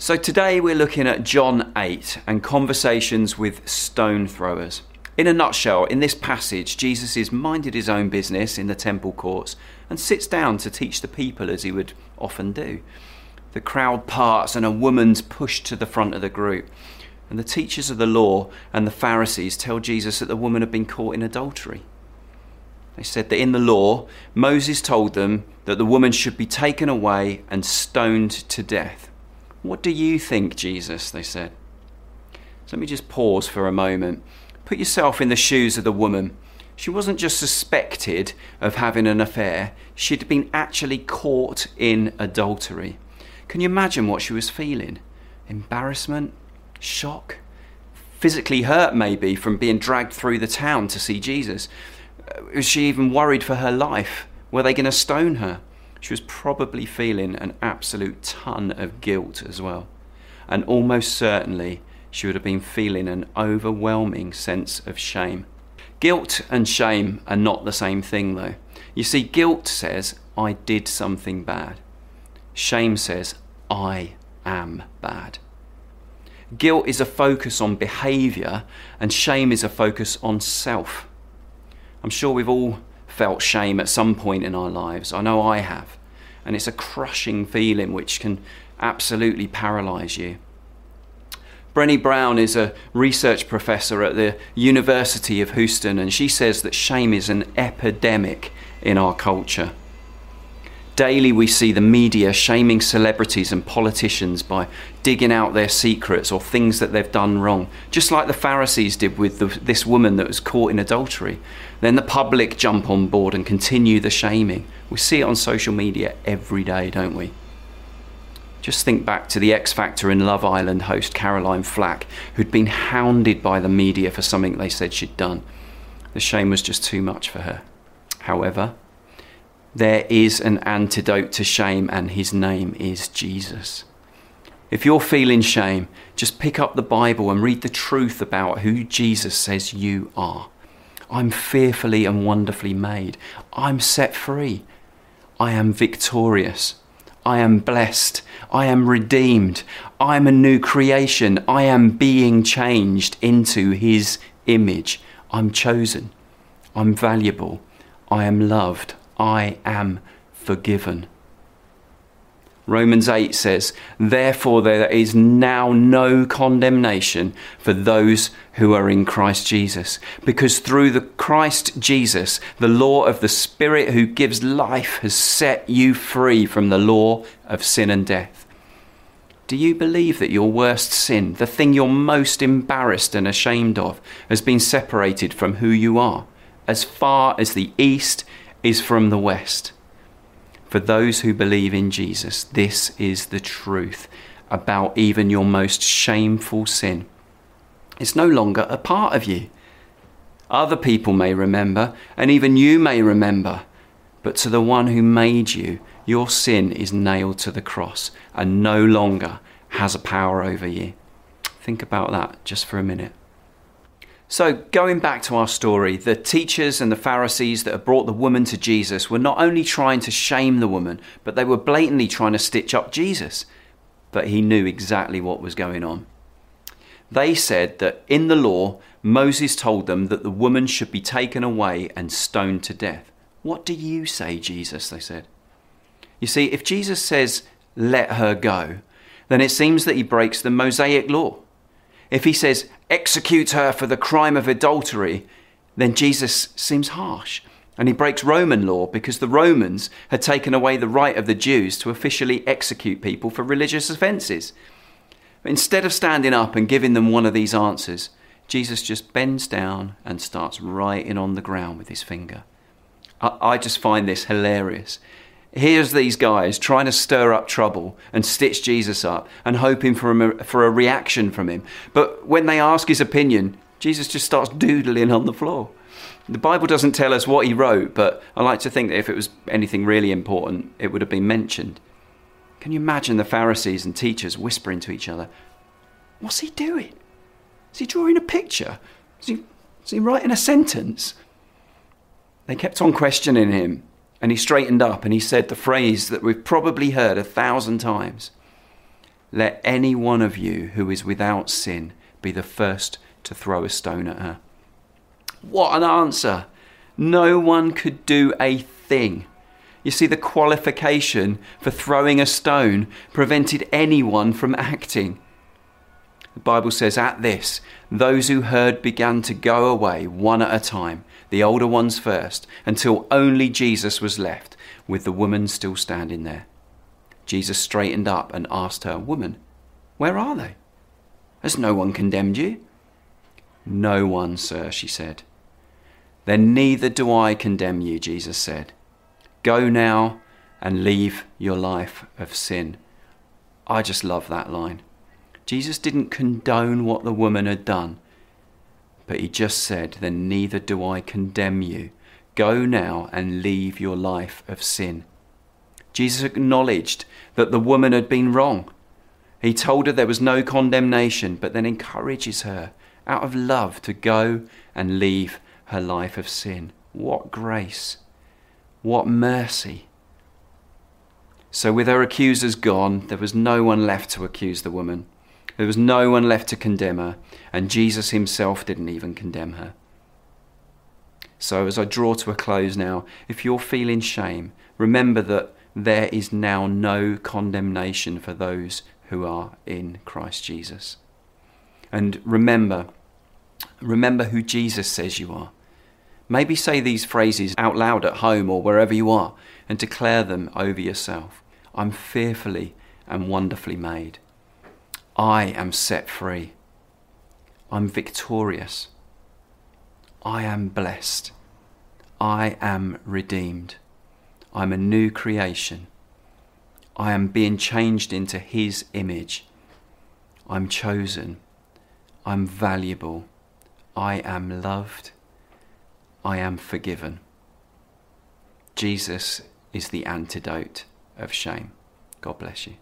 So today we're looking at John 8 and conversations with stone throwers. In a nutshell, in this passage, Jesus is minded his own business in the temple courts and sits down to teach the people as he would often do. The crowd parts and a woman's pushed to the front of the group. And the teachers of the law and the Pharisees tell Jesus that the woman had been caught in adultery. They said that in the law, Moses told them that the woman should be taken away and stoned to death. What do you think, Jesus? They said. So let me just pause for a moment. Put yourself in the shoes of the woman. She wasn't just suspected of having an affair, she'd been actually caught in adultery. Can you imagine what she was feeling? Embarrassment? Shock? Physically hurt, maybe, from being dragged through the town to see Jesus? Uh, was she even worried for her life? Were they going to stone her? She was probably feeling an absolute ton of guilt as well. And almost certainly, she would have been feeling an overwhelming sense of shame. Guilt and shame are not the same thing, though. You see, guilt says, I did something bad. Shame says, I am bad. Guilt is a focus on behaviour, and shame is a focus on self. I'm sure we've all felt shame at some point in our lives. I know I have. And it's a crushing feeling which can absolutely paralyze you. Brené Brown is a research professor at the University of Houston, and she says that shame is an epidemic in our culture. Daily, we see the media shaming celebrities and politicians by digging out their secrets or things that they've done wrong, just like the Pharisees did with the, this woman that was caught in adultery. Then the public jump on board and continue the shaming. We see it on social media every day, don't we? Just think back to the X Factor and Love Island host Caroline Flack, who'd been hounded by the media for something they said she'd done. The shame was just too much for her. However, there is an antidote to shame, and his name is Jesus. If you're feeling shame, just pick up the Bible and read the truth about who Jesus says you are. I'm fearfully and wonderfully made. I'm set free. I am victorious. I am blessed. I am redeemed. I am a new creation. I am being changed into His image. I'm chosen. I'm valuable. I am loved. I am forgiven. Romans 8 says, Therefore, there is now no condemnation for those who are in Christ Jesus, because through the Christ Jesus, the law of the Spirit who gives life has set you free from the law of sin and death. Do you believe that your worst sin, the thing you're most embarrassed and ashamed of, has been separated from who you are, as far as the east is from the West. For those who believe in Jesus, this is the truth about even your most shameful sin. It's no longer a part of you. Other people may remember, and even you may remember, but to the one who made you, your sin is nailed to the cross and no longer has a power over you. Think about that just for a minute. So, going back to our story, the teachers and the Pharisees that had brought the woman to Jesus were not only trying to shame the woman, but they were blatantly trying to stitch up Jesus. But he knew exactly what was going on. They said that in the law, Moses told them that the woman should be taken away and stoned to death. What do you say, Jesus? They said. You see, if Jesus says, let her go, then it seems that he breaks the Mosaic law. If he says, execute her for the crime of adultery, then Jesus seems harsh. And he breaks Roman law because the Romans had taken away the right of the Jews to officially execute people for religious offences. Instead of standing up and giving them one of these answers, Jesus just bends down and starts writing on the ground with his finger. I, I just find this hilarious here's these guys trying to stir up trouble and stitch Jesus up and hoping for a, for a reaction from him. But when they ask his opinion, Jesus just starts doodling on the floor. The Bible doesn't tell us what he wrote, but I like to think that if it was anything really important, it would have been mentioned. Can you imagine the Pharisees and teachers whispering to each other, What's he doing? Is he drawing a picture? Is he, is he writing a sentence? They kept on questioning him and he straightened up and he said the phrase that we've probably heard a thousand times let any one of you who is without sin be the first to throw a stone at her. What an answer! No one could do a thing. You see, the qualification for throwing a stone prevented anyone from acting. The Bible says, At this, those who heard began to go away one at a time, the older ones first, until only Jesus was left, with the woman still standing there. Jesus straightened up and asked her, Woman, where are they? Has no one condemned you? No one, sir, she said. Then neither do I condemn you, Jesus said. Go now and leave your life of sin. I just love that line. Jesus didn't condone what the woman had done, but he just said, Then neither do I condemn you. Go now and leave your life of sin. Jesus acknowledged that the woman had been wrong. He told her there was no condemnation, but then encourages her out of love to go and leave her life of sin. What grace! What mercy! So, with her accusers gone, there was no one left to accuse the woman. There was no one left to condemn her, and Jesus himself didn't even condemn her. So, as I draw to a close now, if you're feeling shame, remember that there is now no condemnation for those who are in Christ Jesus. And remember, remember who Jesus says you are. Maybe say these phrases out loud at home or wherever you are and declare them over yourself. I'm fearfully and wonderfully made. I am set free. I'm victorious. I am blessed. I am redeemed. I'm a new creation. I am being changed into His image. I'm chosen. I'm valuable. I am loved. I am forgiven. Jesus is the antidote of shame. God bless you.